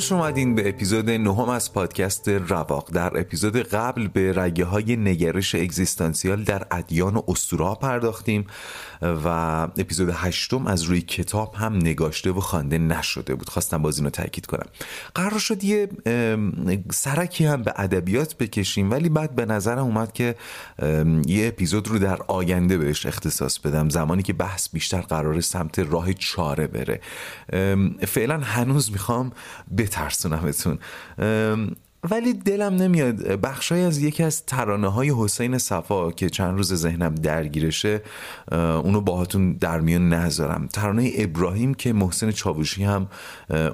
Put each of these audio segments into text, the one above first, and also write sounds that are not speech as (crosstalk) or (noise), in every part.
خوش اومدین به اپیزود نهم از پادکست رواق. در اپیزود قبل به رگه های نگرش اگزیستانسیال در ادیان و اسطوره پرداختیم و اپیزود هشتم از روی کتاب هم نگاشته و خوانده نشده بود. خواستم باز اینو تاکید کنم. قرار شد یه سرکی هم به ادبیات بکشیم ولی بعد به نظرم اومد که یه اپیزود رو در آینده بهش اختصاص بدم. زمانی که بحث بیشتر قرار سمت راه چاره بره. فعلا هنوز می‌خوام بترسونمتون ولی دلم نمیاد. بخشای از یکی از ترانه های حسین صفا که چند روز ذهنم درگیرشه اونو باهاتون در میان نذارم. ترانه ابراهیم که محسن چاوشی هم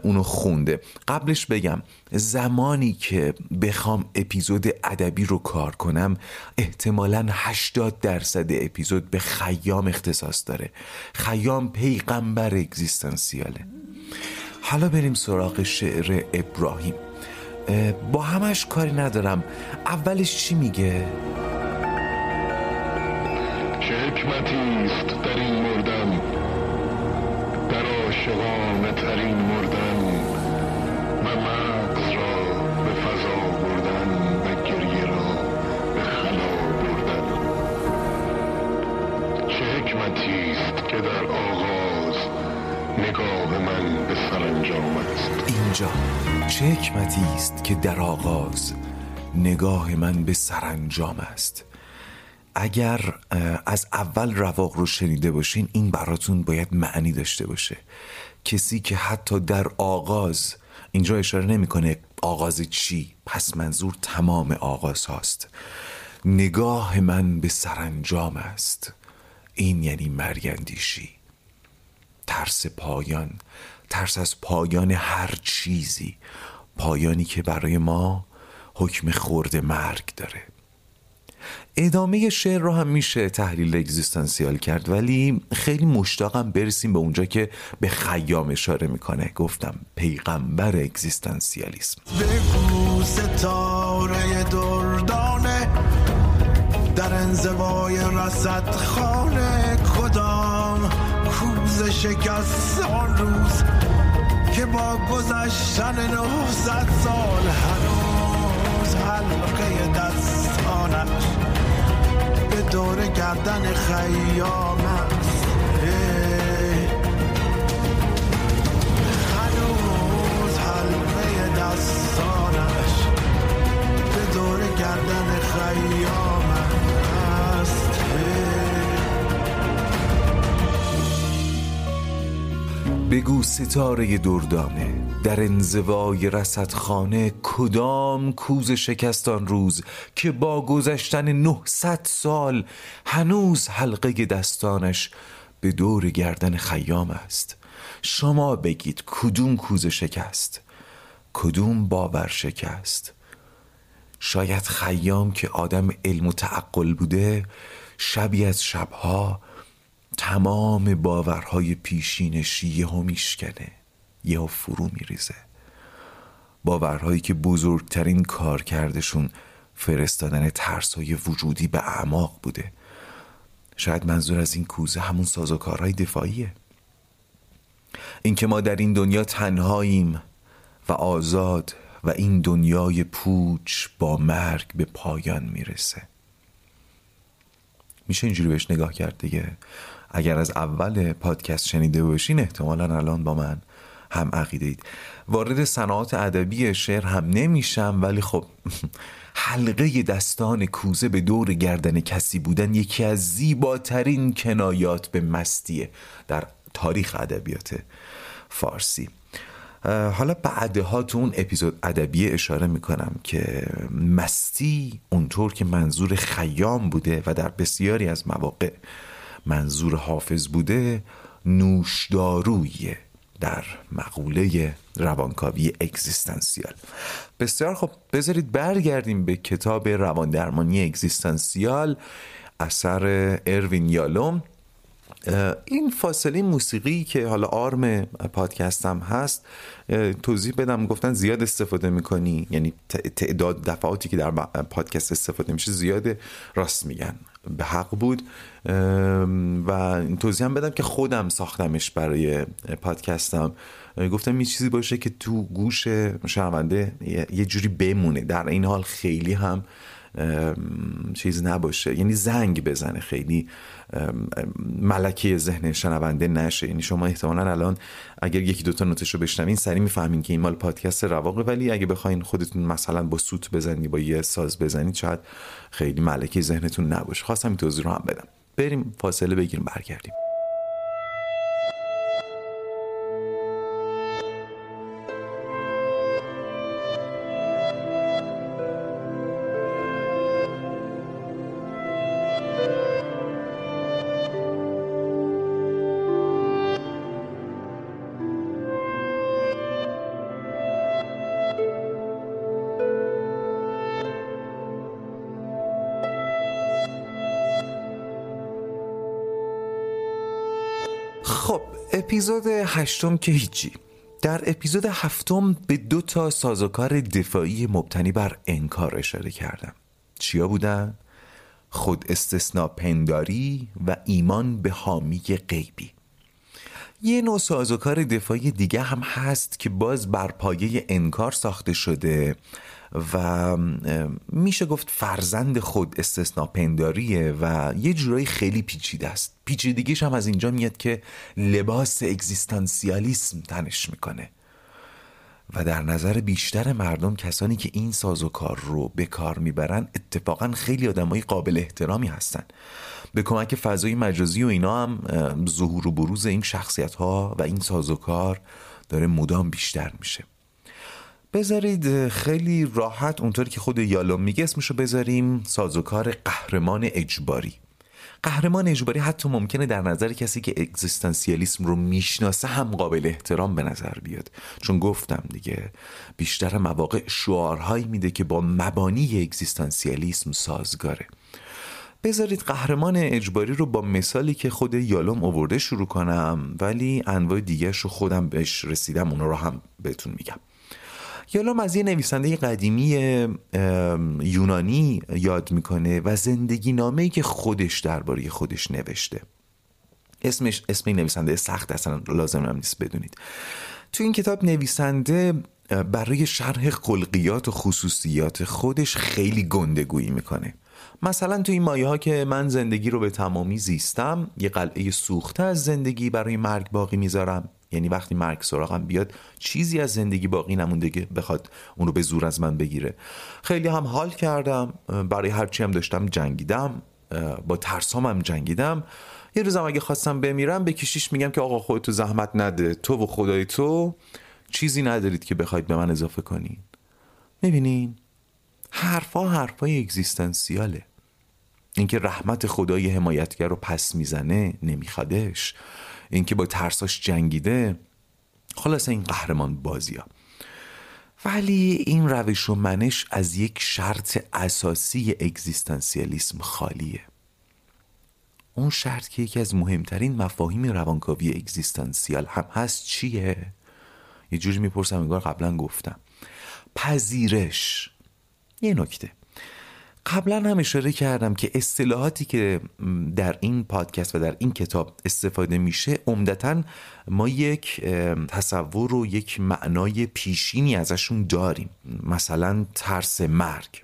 اونو خونده. قبلش بگم زمانی که بخوام اپیزود ادبی رو کار کنم احتمالا 80 درصد اپیزود به خیام اختصاص داره. خیام پیغمبر اگزیستانسیاله. حالا بریم سراغ شعر ابراهیم. با همش کاری ندارم. اولش چی میگه؟ چه حکمتی است در این مردن در عاشقانه ترین مردن. و مغز را به فضا بردن و گریه را به خلا بردن. چه حکمتی است که در آغاز نگاه من سرانجام اینجا چه حکمتی است که در آغاز نگاه من به سرانجام است؟ اگر از اول رواق رو شنیده باشین این براتون باید معنی داشته باشه. کسی که حتی در آغاز اینجا اشاره نمی‌کنه آغاز چی پس منظور تمام آغاز هاست. نگاه من به سرانجام است. این یعنی مرگندیشی ترس پایان ترس از پایان هر چیزی پایانی که برای ما حکم خورد مرگ داره. ادامه شعر رو هم میشه تحلیل اگزیستانسیال کرد ولی خیلی مشتاقم برسیم به اونجا که به خیام اشاره می‌کنه. گفتم پیغمبر اگزیستانسیالیسم. بگو ستاره دردانه در انزوای رسد خانه کوز شکست آن روز که با گذشتن نهصد سال هنوز حلقه دستانش به دور گردن خیام است. هنوز حلقه دستانش به دور گردن خیام بگو ستاره دردانه در انزوای رصدخانه کدام کوز شکستان روز که با گذشتن 900 سال هنوز حلقه دستانش به دور گردن خیام است؟ شما بگید کدوم کوز شکست؟ کدوم باور شکست؟ شاید خیام که آدم علم و تعقل بوده شبی از شبها تمام باورهای پیشینش یهو میشکنه. یهو فرو میریزه. باورهایی که بزرگترین کار کردشون فرستادن ترسهای وجودی به اعماق بوده. شاید منظور از این کوزه همون سازوکارهای دفاعیه. اینکه ما در این دنیا تنهاییم و آزاد و این دنیای پوچ با مرگ به پایان می‌رسه. میشه اینجوری بهش نگاه کرد دیگه. اگر از اول پادکست شنیده باشین احتمالا الان با من هم عقیده اید وارد صنعات ادبی شعر هم نمیشم ولی خب (laughs) حلقه دستان کوزه به دور گردن کسی بودن یکی از زیباترین کنایات به مستیه در تاریخ ادبیات فارسی. حالا بعدها تو اون اپیزود ادبی اشاره می‌کنم که مستی اونطور که منظور خیام بوده و در بسیاری از مواقع منظور حافظ بوده نوشدارویه در مقوله روانکاوی اگزیستانسیال. بسیار خب بذارید برگردیم به کتاب رواندرمانی اگزیستانسیال اثر اروین یالوم. این فاصله موسیقی که حالا آرم پادکستم هست توضیح بدم گفتن زیاد استفاده می‌کنی یعنی تعداد دفعاتی که در پادکست استفاده میشه زیاده راست میگن. به حق بود. و توضیح هم بدم که خودم ساختمش برای پادکستم. گفتم یه چیزی باشه که تو گوش شنونده یه جوری بمونه. در این حال خیلی هم چیز نباشه. یعنی زنگ بزنه خیلی. ملکه ذهن شنونده نشه. یعنی شما احتمالا الان اگر یکی دوتا نوتش رو بشنوین سری می‌فهمین که این مال پادکست رواقه. ولی اگه بخواین خودتون مثلا با سوت بزنی با یه ساز بزنید شاید خیلی ملکه ذهنتون نباشه. خواستم این توضیح رو هم بدم. بریم فاصله بگیریم برگردیم. اپیزود هشتم که هیچی. در اپیزود هفتم به دو تا سازوکار دفاعی مبتنی بر انکار اشاره کردم. چیا بودن؟ خود استثناء پنداری و ایمان به حامی غیبی. یه نوع سازوکار دفاعی دیگه هم هست که باز بر پایه انکار ساخته شده و میشه گفت فرزند خود استثناء پنداریه و یه جورایی خیلی پیچیده است. پیچیدگیش هم از اینجا میاد که لباس اگزیستانسیالیسم تنش می‌کنه. و در نظر بیشتر مردم کسانی که این ساز و کار رو به کار می‌برن اتفاقا خیلی آدمای قابل احترامی هستن. به کمک فضای مجازی و اینا هم ظهور و بروز این شخصیت ها و این ساز و کار داره مدام بیشتر میشه. بذارید خیلی راحت اونطوری که خود یالوم میگه اسمشو بذاریم سازوکار قهرمان اجباری. قهرمان اجباری حتی ممکنه در نظر کسی که اگزیستانسیالیسم رو می‌شناسه هم قابل احترام به نظر بیاد. چون گفتم دیگه بیشتر مواقع شعارهایی میده که با مبانی اگزیستانسیالیسم سازگاره. بذارید قهرمان اجباری رو با مثالی که خود یالوم آورده شروع کنم ولی انواع دیگرش رو خودم بهش رسیدم اونو رو هم بهتون میگم. یالوم از یه نویسنده قدیمی یونانی یاد می‌کنه و زندگی نامه که خودش درباره خودش نوشته. اسمش اسم این نویسنده سخت اصلا لازم هم نیست بدونید. تو این کتاب نویسنده برای شرح خلقیات و خصوصیات خودش خیلی گندگویی می‌کنه. مثلا تو این مایه ها که من زندگی رو به تمامی زیستم یه قلعه سوخته از زندگی برای مرگ باقی می‌ذارم. یعنی وقتی مرگ سراغم بیاد چیزی از زندگی باقی نمونده که بخواد اون رو به زور از من بگیره. خیلی هم حال کردم برای هرچی هم داشتم جنگیدم با ترسام هم جنگیدم. یه روزم اگه خواستم بمیرم به کشیش میگم که آقا خودتو زحمت نده تو و خدای تو چیزی ندارید که بخواید به من اضافه کنین. می‌بینین حرفا حرفای اگزیستانسیاله. اینکه رحمت خدای حمایتگر رو پس می‌زنه نمیخوادش. اینکه با ترساش جنگیده خلاص این قهرمان بازی. ولی این روش و منش از یک شرط اساسی اگزیستانسیالیسم خالیه اون شرط که یکی از مهمترین مفاهیم روانکاوی اگزیستانسیال هم هست چیه؟ یه جوری می‌پرسم انگار قبلا گفتم پذیرش یه نکته قبلا هم اشاره کردم که اصطلاحاتی که در این پادکست و در این کتاب استفاده میشه عمدتا ما یک تصور و یک معنای پیشینی ازشون داریم. مثلا ترس مرگ.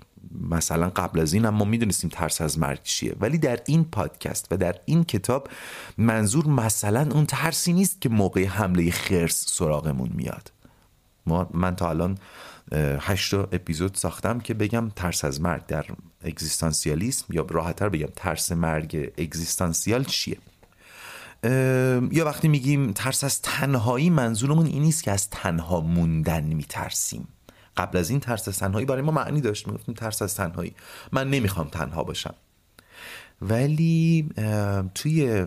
مثلا قبل از این هم ما می‌دونستیم ترس از مرگ چیه. ولی در این پادکست و در این کتاب منظور مثلا اون ترسی نیست که موقع حمله خرس سراغمون میاد. ما من تا الان هشت اپیزود ساختم که بگم ترس از مرگ در اگزیستانسیالیسم یا راحتتر بگم ترس مرگ اگزیستانسیال چیه؟ یا وقتی میگیم ترس از تنهایی منظورمون این نیست که از تنها موندن میترسیم. قبل از این ترس از تنهایی برای ما معنی داشت. می‌گفتیم ترس از تنهایی. من نمی‌خوام تنها باشم. ولی توی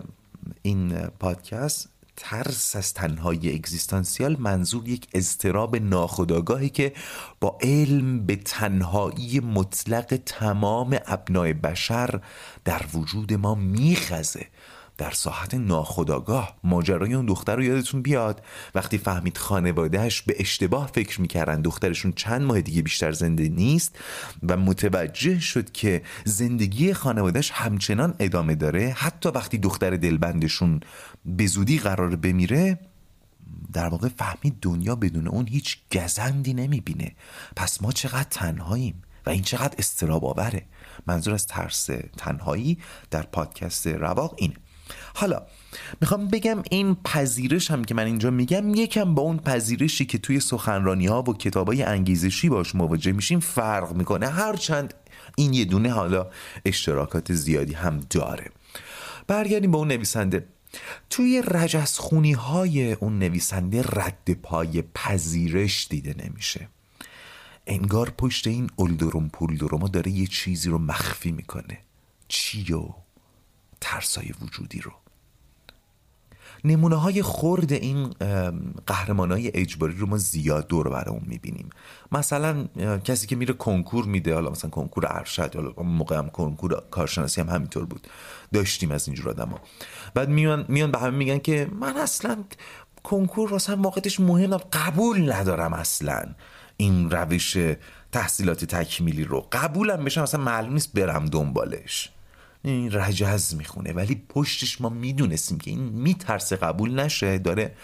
این پادکست ترس از تنهایی اگزیستانسیال منظور یک اضطراب ناخودآگاهی که با علم به تنهایی مطلق تمام ابنای بشر در وجود ما میخزه. در ساحت ناخداگاه ماجرای اون دختر رو یادتون بیاد؟ وقتی فهمید خانوادهش به اشتباه فکر می‌کردن دخترشون چند ماه دیگه بیشتر زنده نیست و متوجه شد که زندگی خانوادهش همچنان ادامه داره حتی وقتی دختر دلبندشون به زودی قرار بمیره در واقع فهمید دنیا بدون اون هیچ گزندی نمی‌بینه. پس ما چقدر تنهاییم و این چقدر استراب آوره منظور از ترس تنهایی در پادکست رواق اینه. حالا می‌خوام بگم این پذیرش هم که من اینجا میگم یکم با اون پذیرشی که توی سخنرانی ها و کتاب های انگیزشی باش مواجه میشیم فرق می‌کنه. هرچند این یه دونه حالا اشتراکات زیادی هم داره. برگردیم به اون نویسنده. توی رجسخونی های اون نویسنده رد پای پذیرش دیده نمیشه. انگار پشت این اولدروم پولدروما داره یه چیزی رو مخفی می‌کنه. چی و ترسای وجودی رو. نمونه های خرد این قهرمان های اجباری رو ما زیاد دور برامون می‌بینیم. مثلا کسی که میره کنکور میده حالا مثلا کنکور ارشد حالا موقع هم کنکور کارشناسی هم همینطور بود. داشتیم از اینجور آدم ها. بعد میان, میان به همه میگن که من اصلا کنکور واسه واقعتش مهم قبول ندارم اصلا این روش تحصیلات تکمیلی رو. قبولم بشم اصلا معلوم نیست برم دنبالش. این رجز می‌خونه. ولی پشتش ما می‌دونستیم که این میترسه قبول نشه. داره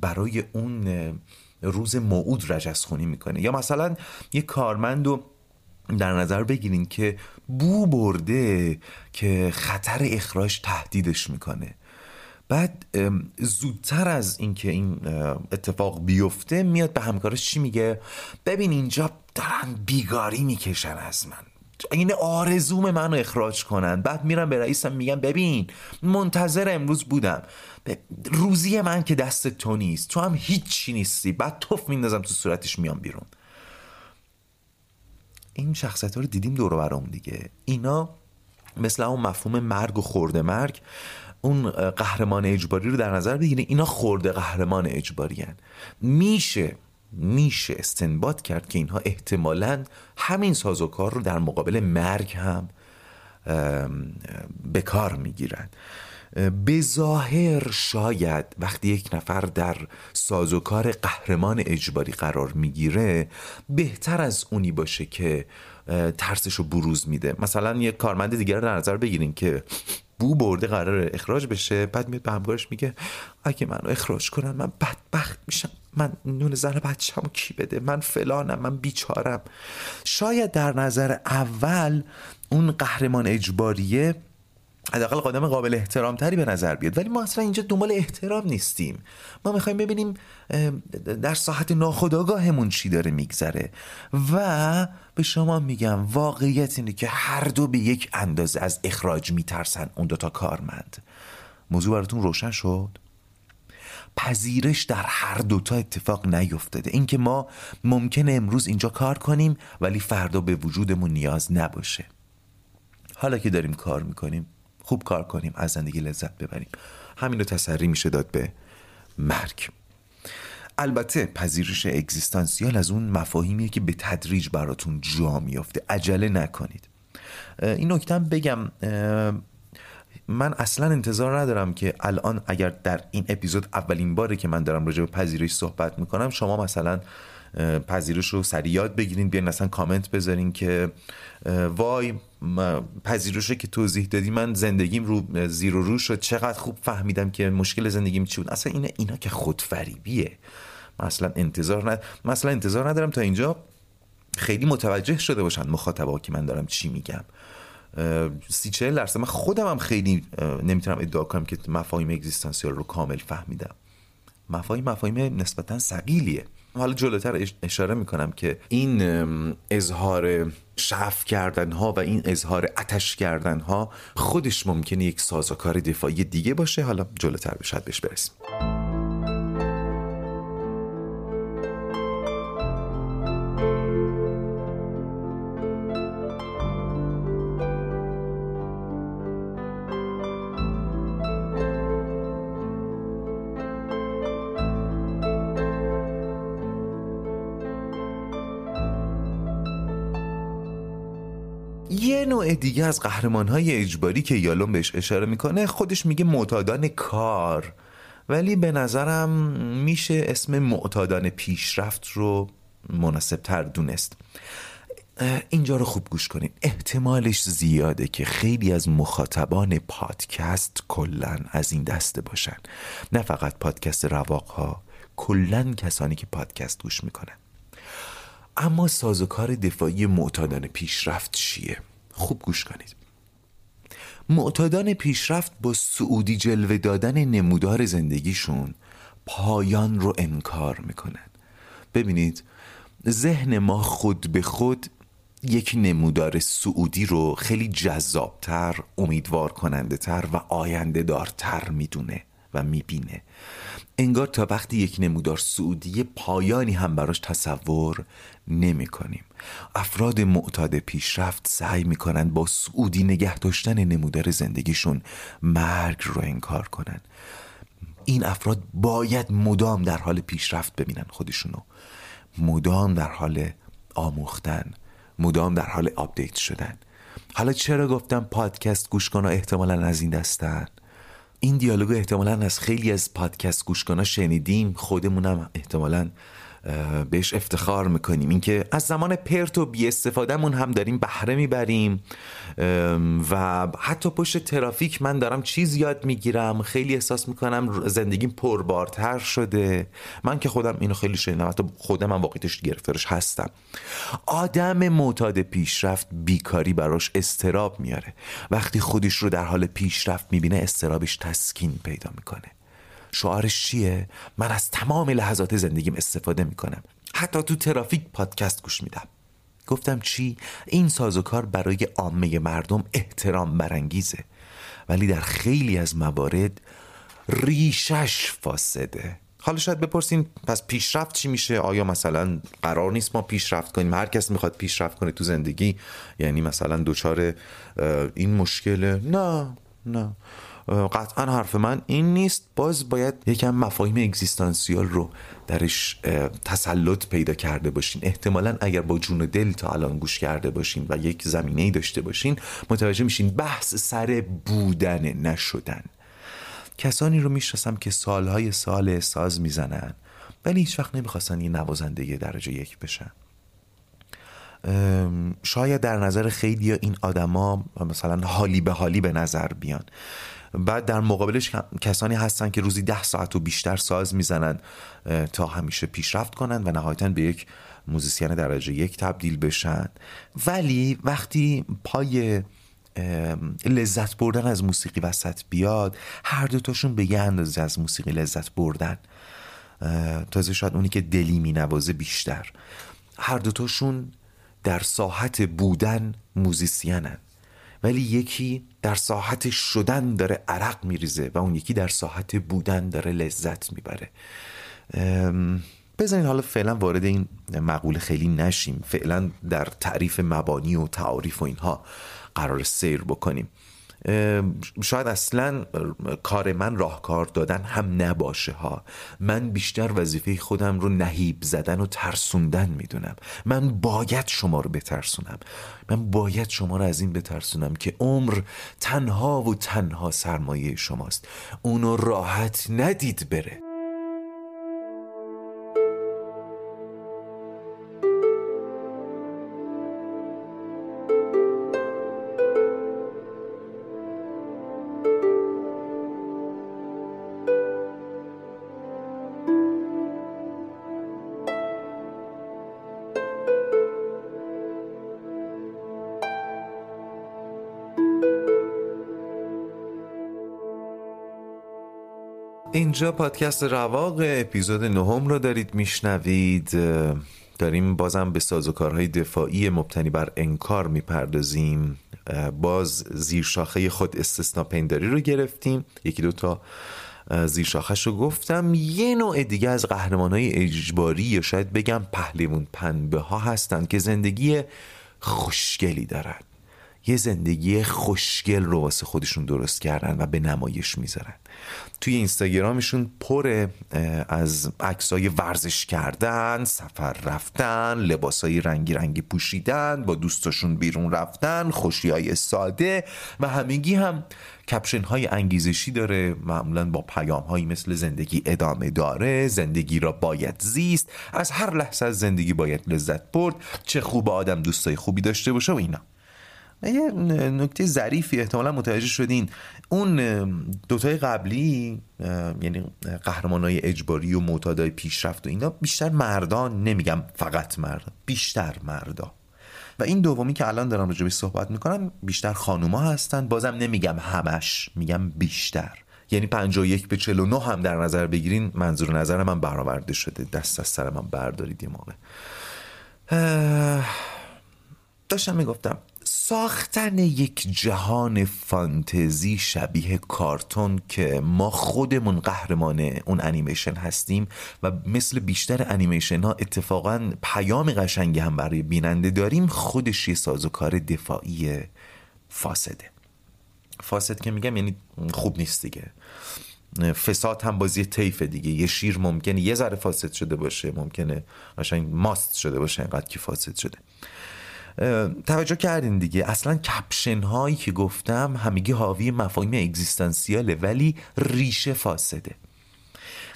برای اون روز موعود رجز خونی می‌کنه. یا مثلا یه کارمند رو در نظر بگیرین که بو برده که خطر اخراج تهدیدش می‌کنه. بعد زودتر از اینکه این اتفاق بیفته میاد به همکارش چی میگه؟ ببین اینجا دارن بیگاری می‌کشن از من. این آرزوم منو اخراج کنن. بعد میرم به رئیسم میگم ببین منتظر امروز بودم. روزی من که دست تو نیست. تو هم هیچی نیستی. بعد توف میندازم تو صورتش میام بیرون. این شخصیت رو دیدیم دور برام دیگه. اینا مثل اون مفهوم مرگ و خورده مرگ اون قهرمان اجباری رو در نظر بگیرین. اینا خورده قهرمان اجباری هن. میشه میشه استنباط کرد که اینها احتمالا همین سازوکار رو در مقابل مرگ هم به کار می‌گیرن. به ظاهر شاید وقتی یک نفر در سازوکار قهرمان اجباری قرار می‌گیره بهتر از اونی باشه که ترسش رو بروز میده. مثلا یک کارمند دیگر رو در نظر بگیرین که بو برده قرار اخراج بشه. بعد میاد به همکارش میگه اگه منو اخراج کنن من بدبخت میشم. من نون زن بچه‌مو کی بده؟ من فلانم من بیچارم. شاید در نظر اول اون قهرمان اجباریه حداقل قدم قابل احترام تری به نظر بیاد. ولی ما اصلا اینجا دنبال احترام نیستیم. ما می‌خوایم ببینیم در ساحت ناخداگاهمون چی داره میگذره. و به شما میگم واقعیت اینه که هر دو به یک اندازه از اخراج میترسن اون دوتا کارمند. موضوع براتون روشن شد؟ پذیرش در هر دوتا اتفاق نیفتاده. اینکه ما ممکنه امروز اینجا کار کنیم ولی فردا به وجودمون نیاز نباشه. حالا که داریم کار می‌کنیم خوب کار کنیم از زندگی لذت ببریم. همین رو تسری میشه داد به مرگ. البته پذیرش اگزیستانسیال از اون مفاهیمیه که به تدریج براتون جا میافته. عجله نکنید. این نکته بگم من اصلا انتظار ندارم که الان اگر در این اپیزود اولین باره که من دارم راجع به پذیرش صحبت می‌کنم شما مثلا پذیرش رو سریع یاد بگیرین بیاین مثلا کامنت بذارین که وای پذیرش که توضیح دادی. من زندگیم رو زیر و رو شد چقدر خوب فهمیدم که مشکل زندگیم چی بود. اصلا اینا, اینا که خودفریبیه. مثلا انتظار ند... مثلا انتظار ندارم تا اینجا خیلی متوجه شده باشن مخاطبا که من دارم چی میگم. سی چهل درصد من خودم هم خیلی نمی‌تونم ادعا کنم که مفاهیم اگزیستانسیال رو کامل فهمیدم. مفاهیم مفاهیم نسبتا سقیلیه حالا جلوتر اشاره می‌کنم که این اظهار شف کردن ها و این اظهار اتش کردن ها خودش ممکنه یک سازوکار دفاعی دیگه باشه. حالا جلوتر بشد بهش برسیم. دیگه از قهرمان های اجباری که یالون بهش اشاره می‌کنه خودش میگه معتادان کار. ولی به نظرم میشه اسم معتادان پیشرفت رو مناسب تر دونست. اینجا رو خوب گوش کنین. احتمالش زیاده که خیلی از مخاطبان پادکست کلا از این دسته باشن. نه فقط پادکست رواق ها کلا کسانی که پادکست گوش می‌کنن. اما سازوکار دفاعی معتادان پیشرفت چیه؟ خوب گوش کنید. معتادان پیشرفت با سعودی جلوه دادن نمودار زندگیشون پایان رو انکار می‌کنن. ببینید ذهن ما خود به خود یک نمودار سعودی رو خیلی جذابتر امیدوار کننده تر و آینده دارتر می‌دونه و می‌بینه. انگار تا وقتی یک نمودار صعودی پایانی هم براش تصور نمی کنیم افراد معتاد پیشرفت سعی می‌کنن با صعودی نگه داشتن نمودار زندگیشون مرگ رو انکار کنن این افراد باید مدام در حال پیشرفت ببینن خودشونو. مدام در حال آموختن. مدام در حال update شدن. حالا چرا گفتم پادکست گوش‌کنا احتمالا از این دستن؟ این دیالوگ احتمالا از خیلی از پادکست گوش شنیدیم. خودمونم احتمالا بهش افتخار می‌کنیم. اینکه از زمان پرت و بی استفادهمون هم داریم بهره می‌بریم. و حتی پشت ترافیک من دارم چیز یاد می‌گیرم. خیلی احساس می‌کنم زندگیم پربارتر شده. من که خودم اینو خیلی شنیدم. حتی خودم هم واقعیتش گرفتارش هستم. آدم معتاد پیشرفت بیکاری براش استراب میاره. وقتی خودش رو در حال پیشرفت می‌بینه استرابش تسکین پیدا می‌کنه. شعارش چیه؟ من از تمام لحظات زندگیم استفاده می‌کنم. حتی تو ترافیک پادکست گوش میدم. گفتم چی؟ این سازوکار برای عامه مردم احترام برانگیزه. ولی در خیلی از موارد ریشش فاسده. حالا شاید بپرسین پس پیشرفت چی میشه؟ آیا مثلا قرار نیست ما پیشرفت کنیم؟ هر کس می‌خواد پیشرفت کنه تو زندگی یعنی مثلا دوچار این مشکله نه نه. قطعا حرف من این نیست. باز باید یکم مفاهیم اگزیستانسیال رو درش تسلط پیدا کرده باشین. احتمالا اگر با جون و دل تا الان گوش کرده باشین و یک زمینه ای داشته باشین متوجه میشین بحث سر بودن نشدن. کسانی رو می‌شناسم که سالهای سال ساز می‌زنن ولی هیچ وقت نمی‌خواستن یه نوازنده درجه یک بشن. شاید در نظر خیلی این آدما مثلا حالی به حالی به نظر بیان. بعد در مقابلش کسانی هستن که روزی ده ساعت و بیشتر ساز می‌زنن تا همیشه پیشرفت کنن و نهایتا به یک موزیسین درجه یک تبدیل بشن. ولی وقتی پای لذت بردن از موسیقی وسط بیاد هر دوتاشون به یه اندازه از موسیقی لذت بردن. تازه شاید اونی که دلی می نوازه بیشتر. هر دوتاشون در ساحت بودن موزیسینن. ولی یکی در ساحت شدن داره عرق میریزه و اون یکی در ساحت بودن داره لذت می‌بره. بزنین حالا فعلا وارد این مقوله خیلی نشیم. فعلا در تعریف مبانی و تعاریف و اینها قرار سیر بکنیم. شاید اصلا کار من راهکار دادن هم نباشه ها. من بیشتر وظیفه خودم رو نهیب زدن و ترسوندن می‌دونم. من باید شما رو بترسونم. من باید شما رو از این بترسونم که عمر تنها و تنها سرمایه شماست. اونو راحت ندید بره. اینجا پادکست رواق اپیزود نهم رو دارید میشنوید. داریم بازم به سازوکارهای دفاعی مبتنی بر انکار می‌پردازیم. باز زیر شاخه خود استثنا پنداری رو گرفتیم. یکی دوتا زیر شاخش رو گفتم. یه نوع دیگه از قهرمان های اجباری یا شاید بگم پهلیمون پنبه ها هستند که زندگی خوشگلی دارن. یه زندگی خوشگل رو واسه خودشون درست کردن و به نمایش می‌ذارن. توی اینستاگرامشون پر از عکسای ورزش کردن سفر رفتن لباسای رنگی رنگی پوشیدن با دوستاشون بیرون رفتن خوشی های ساده و همگی هم کپشن های انگیزشی داره. معمولا با پیام هایی مثل زندگی ادامه داره زندگی را باید زیست از هر لحظه از زندگی باید لذت برد چه خوب آدم دوستای خوبی داشته باشه و اینا. یه نکته ظریفی احتمالا متوجه شدین. اون دوتای قبلی یعنی قهرمان های اجباری و معتادای پیشرفت و اینا بیشتر مردان نمیگم فقط مرد بیشتر مردا. و این دومی که الان دارم راجبش صحبت می‌کنم بیشتر خانوما هستن بازم نمیگم همش میگم بیشتر. یعنی 51 به 49 هم در نظر بگیرین منظور نظر من برآورده شده. دست از سر من بردارید یه موقع. داشتم می‌گفتم ساختن یک جهان فانتزی شبیه کارتون که ما خودمون قهرمان اون انیمیشن هستیم و مثل بیشتر انیمیشن ها اتفاقا پیام قشنگی هم برای بیننده داریم خودش یه سازوکار دفاعی فاسده. فاسد که میگم یعنی خوب نیست دیگه. فساد هم بازی طیف دیگه. یه شیر ممکنه یه ذره فاسد شده باشه ممکنه قشنگ ماست شده باشه اینقدر که فاسد شده. توجه کردین دیگه. اصلا کپشن هایی که گفتم همگی حاوی مفاهیم اگزیستانسیاله ولی ریشه فاسده.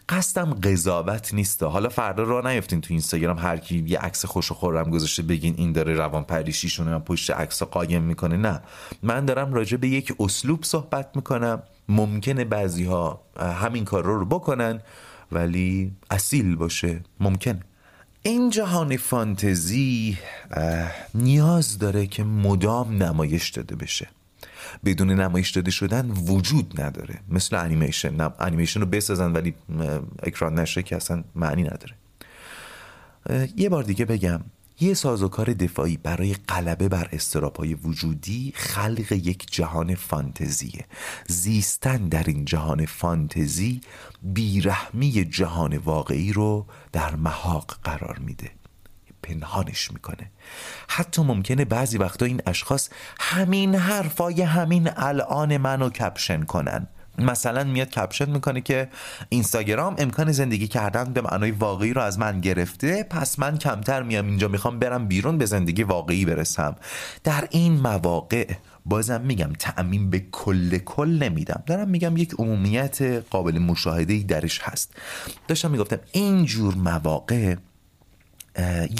قصدم قضاوت نیست. حالا فردا را نیفتین تو اینستاگرام هر کی یه عکس خوش و خورم گذاشته بگین این داره روان پریشیشونه من پشت عکس قایم می‌کنه. نه. من دارم راجع به یک اسلوب صحبت می‌کنم. ممکنه بعضی ها همین کار رو بکنن ولی اصیل باشه. ممکنه. این جهان فانتزی نیاز داره که مدام نمایش داده بشه. بدون نمایش داده شدن وجود نداره. مثل انیمیشن. انیمیشن رو بسازن ولی اکران نشه که اصلا معنی نداره. یه بار دیگه بگم. یه سازوکار دفاعی برای غلبه بر استراپای وجودی خلق یک جهان فانتزیه. زیستن در این جهان فانتزی بیرحمی جهان واقعی رو در محاق قرار میده. پنهانش می‌کنه. حتی ممکنه بعضی وقتا این اشخاص همین حرفای همین الان منو کپشن کنن. مثلا میاد کپشن می‌کنه که اینستاگرام امکان زندگی کردن به معنای واقعی رو از من گرفته پس من کمتر میام اینجا می‌خوام برم بیرون به زندگی واقعی برسم. در این مواقع بازم میگم تعمین به کل کل نمیدم. دارم میگم یک عمومیت قابل مشاهده درش هست. داشتم می‌گفتم اینجور مواقع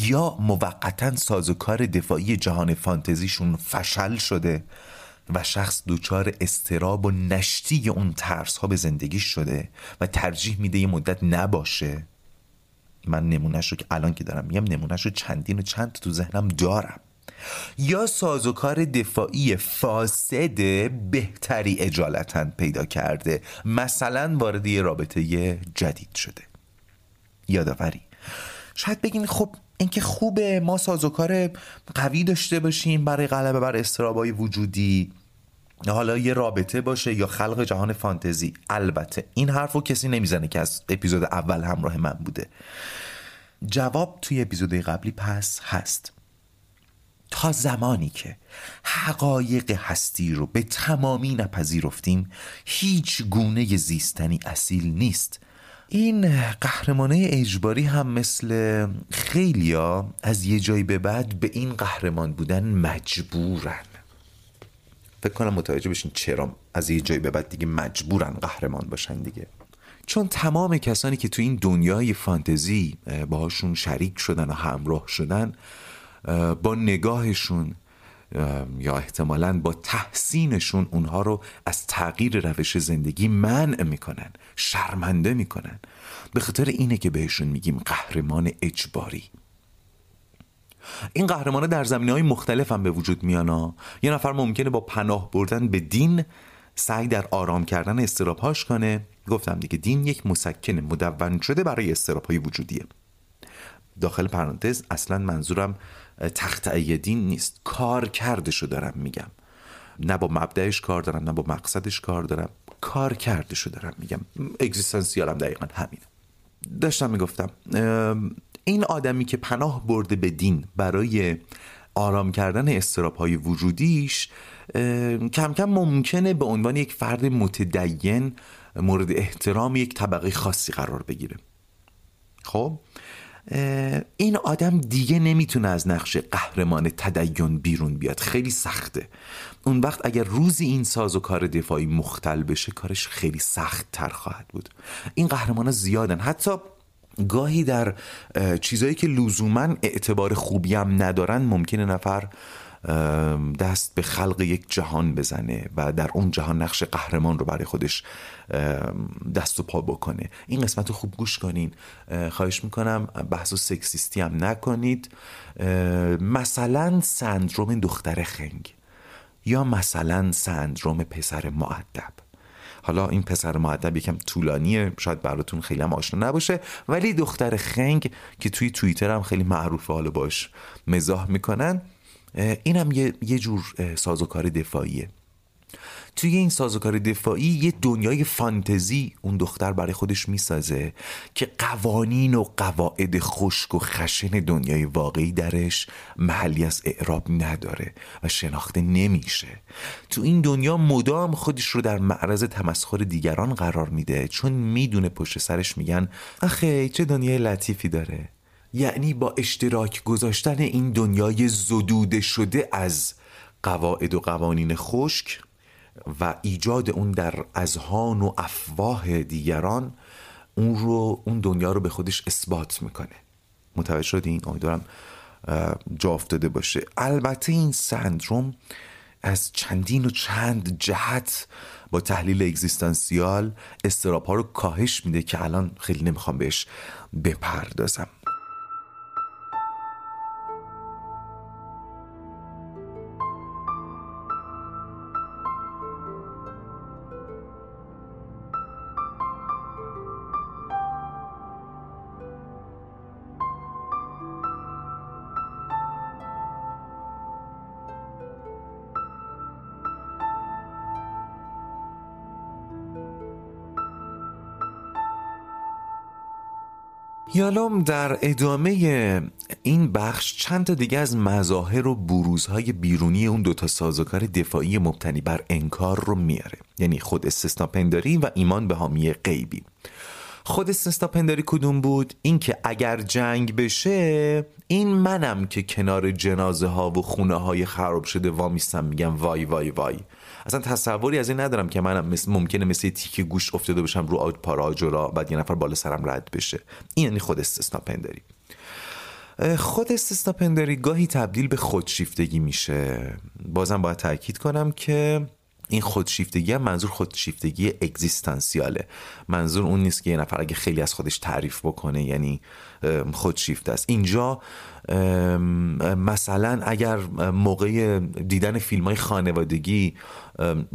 یا موقتا سازوکار دفاعی جهان فانتزیشون فشل شده و شخص دچار استراب و نشتی اون ترس ها به زندگی شده و ترجیح میده یه مدت نباشه. من نمونهش رو که الان که دارم میگم نمونهش رو چندین و چند تو ذهنم دارم. یا سازوکار دفاعی فاسد بهتری اجالتا پیدا کرده مثلا وارد یه رابطه جدید شده. یادآوری. شاید بگین خب اینکه خوبه ما سازوکار قوی داشته باشیم برای غلبه بر استرابای وجودی. حالا یه رابطه باشه یا خلق جهان فانتزی. البته این حرف رو کسی نمی‌زنه که از اپیزود اول همراه من بوده. جواب توی اپیزود قبلی پس هست. تا زمانی که حقایق هستی رو به تمامی نپذیرفتیم هیچ گونه زیستنی اصیل نیست. این قهرمانه اجباری هم مثل خیلیا از یه جایی به بعد به این قهرمان بودن مجبورن. فکر کنم متوجه بشین چرا از یه جایی به بعد دیگه مجبورن قهرمان باشن دیگه. چون تمام کسانی که تو این دنیای فانتزی باهاشون شریک شدن و همراه شدن با نگاهشون یا احتمالا با تحسینشون اونها رو از تغییر روش زندگی منع می‌کنن شرمنده می‌کنن. به خاطر اینه که بهشون میگیم قهرمان اجباری. این قهرمانه در زمینه های مختلف هم به وجود میان یه نفر ممکنه با پناه بردن به دین سعی در آرام کردن استرابهاش کنه. گفتم دیگه دین یک مسکن مدون شده برای استرابهای وجودیه. داخل پرانتز اصلا منظورم تختعی دین نیست. کار کردشو دارم میگم. نه با مبدعش کار دارم نه با مقصدش کار دارم. کار کردشو دارم میگم. اگزیستانسیالم دقیقا همین داشتم می‌گفتم این آدمی که پناه برده به دین برای آرام کردن استراب های وجودیش کم کم ممکنه به عنوان یک فرد متدین مورد احترام یک طبقه خاصی قرار بگیره. خب؟ این آدم دیگه نمی‌تونه از نقش قهرمان تدین بیرون بیاد. خیلی سخته. اون وقت اگر روزی این ساز و کار دفاعی مختل بشه کارش خیلی سخت تر خواهد بود. این قهرمان زیادن. حتی گاهی در چیزایی که لزوما اعتبار خوبی هم ندارن ممکنه نفر دست به خلق یک جهان بزنه و در اون جهان نقش قهرمان رو برای خودش دست و پا بکنه. این قسمت رو خوب گوش کنین. خواهش می‌کنم بحث و سکسیستی هم نکنید. مثلا سندروم دختر خنگ یا مثلا سندروم پسر معدب. حالا این پسر معدب یکم طولانیه شاید براتون خیلی هم آشنا نباشه ولی دختر خنگ که توی توییتر هم خیلی معروفه حالا باش مزاح می‌کنن. این هم یه, یه جور سازوکار دفاعیه. توی این سازوکار دفاعی یه دنیای فانتزی اون دختر برای خودش می‌سازه که قوانین و قواعد خشک و خشن دنیای واقعی درش محلی از اعراب نداره و شناخته نمیشه. تو این دنیا مدام خودش رو در معرض تمسخر دیگران قرار میده چون می‌دونه پشت سرش میگن آخه چه دنیای لطیفی داره. یعنی با اشتراک گذاشتن این دنیای زدوده شده از قواعد و قوانین خشک و ایجاد اون در اذهان و افواه دیگران اون رو اون دنیا رو به خودش اثبات می‌کنه. متوجه شدین؟ امیدوارم جا افتاده باشه. البته این سندروم از چندین و چند جهت با تحلیل اگزیستانسیال استراب ها رو کاهش میده که الان خیلی نمی‌خوام بهش بپردازم. یالوم در ادامه این بخش چند تا دیگه از مظاهر و بروزهای بیرونی اون دوتا سازوکار دفاعی مبتنی بر انکار رو میاره. یعنی خود استثناپنداری و ایمان به حامی غیبی. خود استثناپنداری کدوم بود؟ اینکه اگر جنگ بشه این منم که کنار جنازه ها و خونه های خراب شده وامیستم میگم وای وای وای. اصلا تصوری از این ندارم که منم مثل ممکنه مثل تیکه گوش افتاده باشم رو پاراجورا بعد یه نفر بالا سرم رد بشه. این یعنی خود استثنا پنداری. خود استثنا پنداری گاهی تبدیل به خودشیفتگی میشه. بازم باید تاکید کنم که این خودشیفتگی هم منظور خودشیفتگی اگزیستانسیاله. منظور اون نیست که یه نفر اگه خیلی از خودش تعریف بکنه یعنی خودشیفته است. اینجا مثلا اگر موقع دیدن فیلم های خانوادگی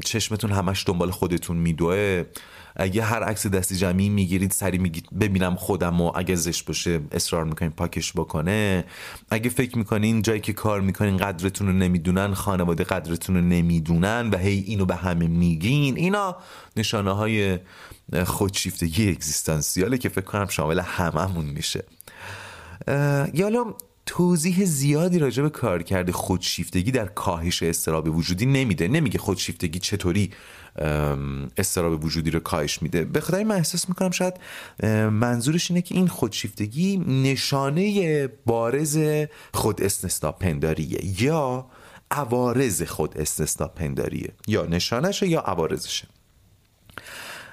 چشمتون همش دنبال خودتون میدوه اگه هر عکس دستی جمعی می‌گیرید سری میگید ببینم خودم و اگه زشت باشه اصرار می‌کنین پاکش بکنه. اگه فکر می‌کنین جایی که کار می‌کنین قدرتون رو نمی‌دونن خانواده قدرتون رو نمی‌دونن و هی اینو به همه میگین اینا نشانه های خودشیفتگی اگزیستانسیاله که فکر کنم شامل هممون میشه. یالا توضیح زیادی راجع به کارکرد خودشیفتگی در کاهش استراب وجودی نمیده. نمیگه خودشیفتگی چطوری استراب وجودی رو کاهش میده. به خاطر من احساس می‌کنم شاید منظورش اینه که این خودشیفتگی نشانه بارز خود استثنا پنداریه یا عوارض خود استثنا پنداریه یا نشانشه یا عوارضشه.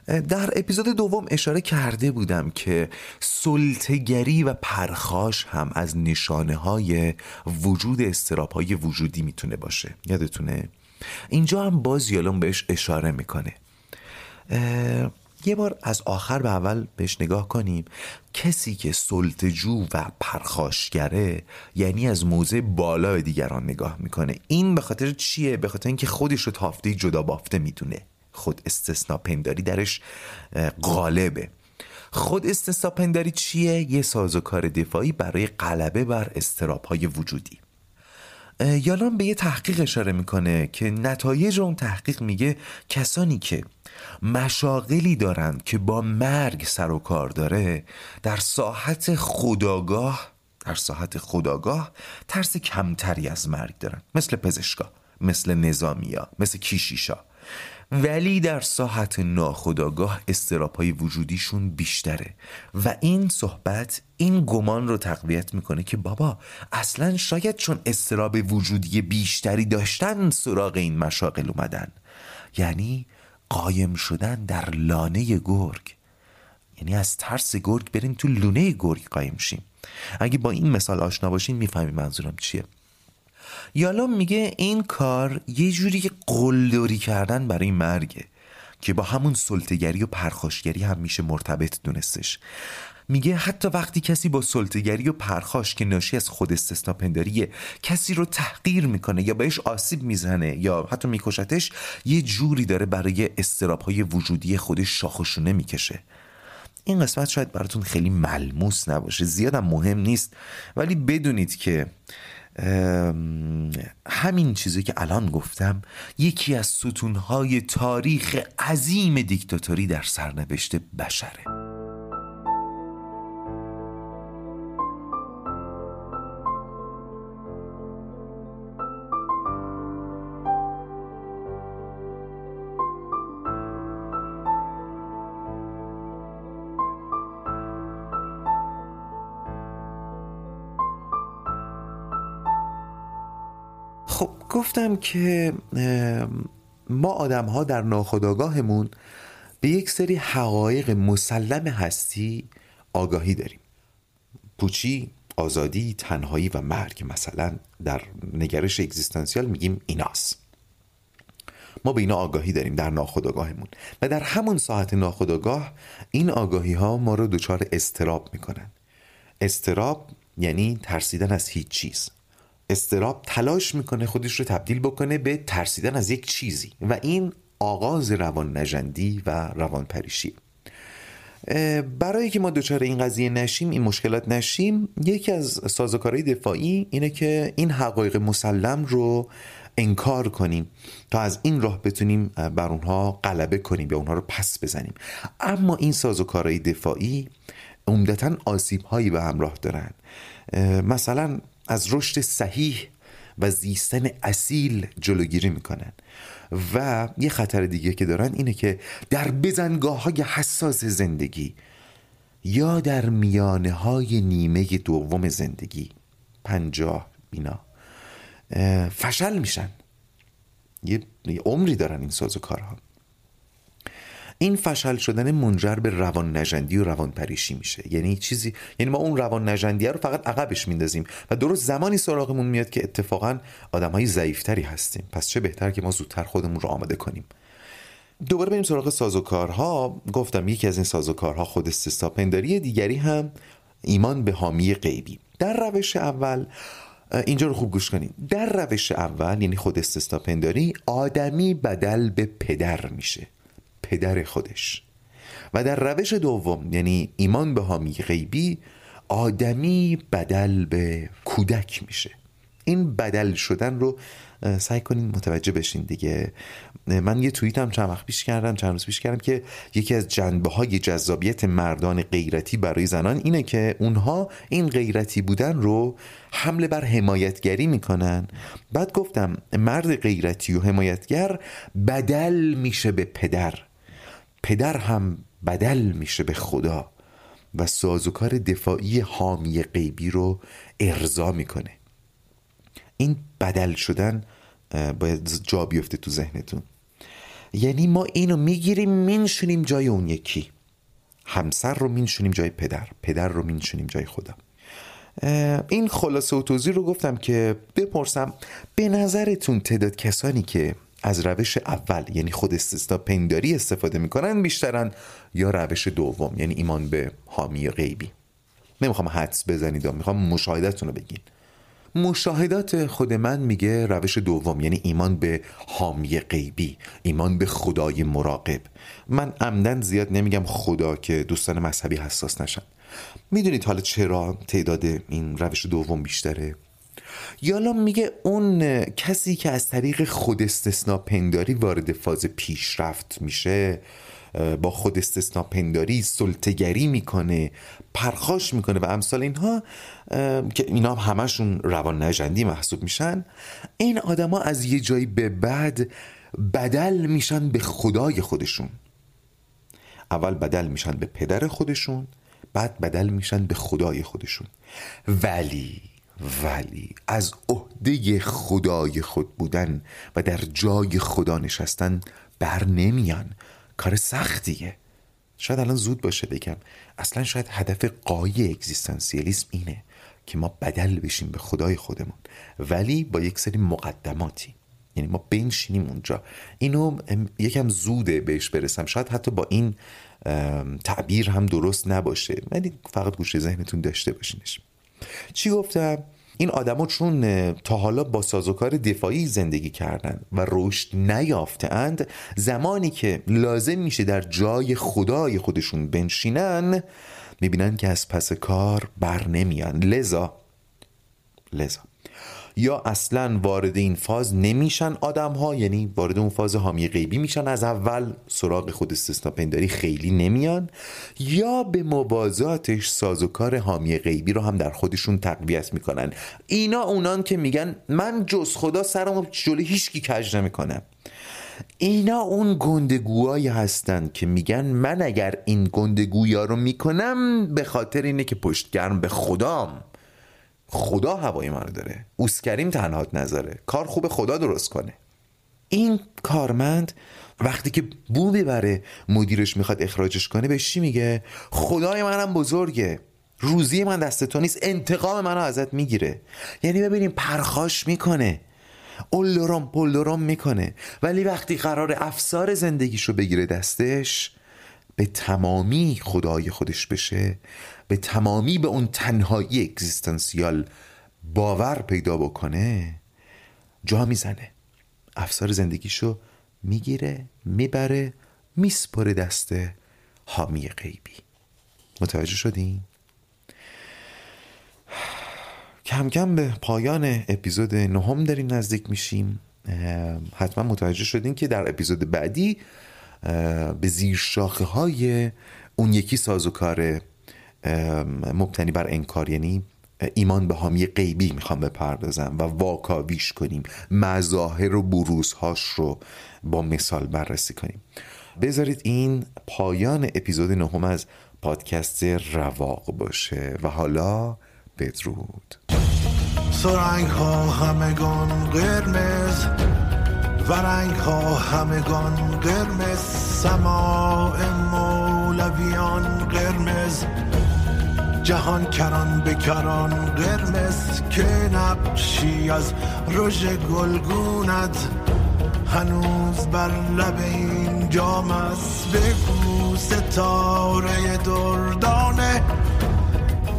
در اپیزود دوم اشاره کرده بودم که سلطگری و پرخاش هم از نشانه های وجود استراب های وجودی می‌تونه باشه. یادتونه؟ اینجا هم باز یالون بهش اشاره می‌کنه. یه بار از آخر به اول بهش نگاه کنیم. کسی که سلطجو و پرخاشگره یعنی از موضع بالا به دیگران نگاه می‌کنه. این به خاطر چیه؟ به خاطر اینکه خودش رو تافته جدا بافته می‌دونه. خود استثناء پنداری درش غالبه. خود استثناء پنداری چیه؟ یه سازوکار دفاعی برای غلبه بر استراب های وجودی یالان به یه تحقیق اشاره می‌کنه که نتایج اون تحقیق میگه کسانی که مشاغلی دارند که با مرگ سر و کار داره در ساحت خداگاه در ساحت خداگاه ترس کمتری از مرگ دارن. مثل پزشکا مثل نظامیا مثل کیشیشا. ولی در ساحت ناخداگاه استراپای وجودیشون بیشتره. و این صحبت این گمان رو تقویت می‌کنه که بابا اصلا شاید چون استراب وجودی بیشتری داشتن سراغ این مشاقل اومدن. یعنی قایم شدن در لانه گرگ. یعنی از ترس گرگ بریم تو لونه گرگ قایم شیم. اگه با این مثال آشنا باشین می‌فهمی منظورم چیه. یالا میگه این کار یه جوری قلدری کردن برای مرگه که با همون سلطگری و پرخاشگری هم میشه مرتبط دونستش. میگه حتی وقتی کسی با سلطگری و پرخاش که ناشی از خود استثناپنداریه کسی رو تحقیر می‌کنه یا بهش آسیب می‌زنه یا حتی میکشتش یه جوری داره برای استراب های وجودی خودش شاخشونه می‌کشه. این قسمت شاید براتون خیلی ملموس نباشه زیادم مهم نیست ولی بدونید که همین چیزی که الان گفتم یکی از ستونهای تاریخ عظیم دیکتاتوری در سرنوشت بشره. خب گفتم که ما آدم ها در ناخداگاهمون به یک سری حقایق مسلم هستی آگاهی داریم. پوچی، آزادی، تنهایی و مرگ مثلا در نگرش اگزیستانسیال میگیم ایناست. ما به اینا آگاهی داریم در ناخداگاهمون و در همون ساعت ناخداگاه این آگاهی ها ما رو دچار استراب می‌کنن. استراب یعنی ترسیدن از هیچ چیز. استراب تلاش می‌کنه خودش رو تبدیل بکنه به ترسیدن از یک چیزی و این آغاز روان نجندی و روان پریشی برای که ما دچار این قضیه نشیم این مشکلات نشیم یکی از سازوکارهای دفاعی اینه که این حقایق مسلم رو انکار کنیم تا از این راه بتونیم بر اونها غلبه کنیم یا اونها رو پس بزنیم. اما این سازوکارهای دفاعی عمدتا آسیب هایی به همراه دارن. مثلا از رشد صحیح و زیستن اصیل جلوگیری می‌کنن. و یه خطر دیگه که دارن اینه که در بزنگاه های حساس زندگی یا در میانه های نیمه دوم زندگی پنجاه بینا فشل میشن. یه عمری دارن این ساز کارها. این فشل شدن منجر به روان نجندی و روان پریشی میشه. یعنی چیزی یعنی ما اون روان نجندی رو فقط عقبش میندازیم و درست زمانی سراغمون میاد که اتفاقا آدم های ضعیفتری هستیم. پس چه بهتر که ما زودتر خودمون رو آماده کنیم. دوباره بریم سراغ سازوکارها. گفتم یکی از این سازوکارها خود استثاپنداری دیگری هم ایمان به حامی غیبی. در روش اول اینجا رو خوب گوش کنید. در روش اول یعنی خود استثاپنداری آدمی بدل به پدر میشه. پدر خودش. و در روش دوم یعنی ایمان به حامی غیبی آدمی بدل به کودک میشه. این بدل شدن رو سعی کنین متوجه بشین دیگه. من یه توییت هم چند وقت پیش کردم چند روز پیش کردم که یکی از جنبه های جذابیت مردان غیرتی برای زنان اینه که اونها این غیرتی بودن رو حمله بر حمایتگری می‌کنن. بعد گفتم مرد غیرتی و حمایتگر بدل میشه به پدر. پدر هم بدل میشه به خدا و سازوکار دفاعی حامی غیبی رو ارضا می‌کنه. این بدل شدن باید جا بیفته تو ذهنتون. یعنی ما اینو می‌گیریم مینشونیم جای اون یکی. همسر رو مینشونیم جای پدر پدر رو مینشونیم جای خدا. این خلاصه و توضیح رو گفتم که بپرسم به نظرتون تعداد کسانی که از روش اول یعنی خود استثنا پنداری استفاده می‌کنن بیشترن یا روش دوم یعنی ایمان به حامی غیبی. نمی‌خوام حدس بزنید می‌خوام مشاهدتون رو بگین. مشاهدات خود من میگه روش دوم یعنی ایمان به حامی غیبی ایمان به خدای مراقب. من عمدن زیاد نمیگم خدا که دوستان مذهبی حساس نشن. می‌دونید حالا چرا تعداد این روش دوم بیشتره؟ یالا میگه اون کسی که از طریق خود استثناء پنداری وارد فاز پیشرفت میشه با خود استثناء پنداری سلطگری می‌کنه پرخاش می‌کنه و امثال اینها که اینا همشون روان نجندی محسوب میشن این آدما از یه جایی به بعد بدل میشن به خدای خودشون. اول بدل میشن به پدر خودشون بعد بدل میشن به خدای خودشون. ولی ولی از عهده خدای خود بودن و در جای خدا نشستن بر نمیان. کار سختیه. شاید الان زود باشه بگم. اصلا شاید هدف قایی اگزیستانسیالیسم اینه که ما بدل بشیم به خدای خودمون. ولی با یک سری مقدماتی. یعنی ما بنشینیم اونجا. اینو یکم زوده بهش برسم. شاید حتی با این تعبیر هم درست نباشه. ولی فقط گوش ذهنتون داشته باشینش. چی گفتم؟ این آدما چون تا حالا با سازوکار دفاعی زندگی کردن و رشد نیافتند زمانی که لازم میشه در جای خدای خودشون بنشینن می‌بینن که از پس کار بر نمیان. لذا لذا. یا اصلا وارد این فاز نمیشن آدم ها یعنی وارد اون فاز حامی غیبی میشن از اول؟ سراغ خود استثنا پنداری خیلی نمیان. یا به موازاتش سازوکار حامی غیبی رو هم در خودشون تقویت می‌کنن. اینا اونان که میگن من جز خدا سرمو جلو هیچکی کج نمی‌کنم. اینا اون گندگوهایی هستن که میگن من اگر این گندگویا رو می‌کنم به خاطر اینه که پشتگرم به خدام. خدا هوای منو داره. اوسکریم تنهات نذاره کار خوب خدا درست کنه. این کارمند وقتی که بو ببره مدیرش می‌خواد اخراجش کنه بهش چی میگه؟ خدای منم بزرگه. روزی من دست تو نیست انتقام منو ازت می‌گیره. یعنی ببینیم پرخاش می‌کنه. اولورم پولورم می‌کنه. ولی وقتی قرار افسار زندگیشو بگیره دستش به تمامی خدای خودش بشه. به تمامی به اون تنهایی اگزیستانسیال باور پیدا بکنه جا می‌زنه. افسار زندگیشو می‌گیره می‌بره میسپره دست حامی غیبی. متوجه شدین؟ کم کم به پایان اپیزود نهم داریم نزدیک میشیم. حتما متوجه شدین که در اپیزود بعدی به زیر شاخه های اون یکی سازوکار مبتنی بر انکار یعنی ایمان به حامی غیبی می‌خوام بپردازم و واکاویش کنیم مظاهر و بروزهاش رو با مثال بررسی کنیم. بذارید این پایان اپیزود نهم از پادکست رواق باشه و حالا بدرود. سرنگ ها همگان قرمز و رنگ ها همگان قرمز. سماع مولویان جهان کران به کران قرمز که نبشی از رژ گلگوند هنوز بر لب این جام است. بگو ستاره دردانه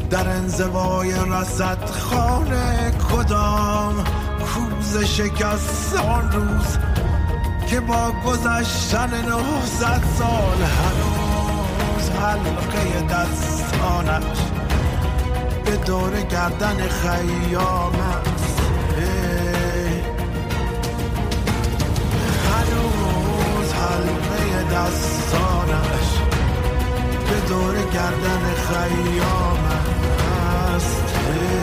در انزوای رسد خانه کدام کوز شکست آن روز که با گذشتن نهزت سال هنوز حلقه دستانش به دور گردن خیام است. هنوز حلقه دستانش به دور گردن خیام است.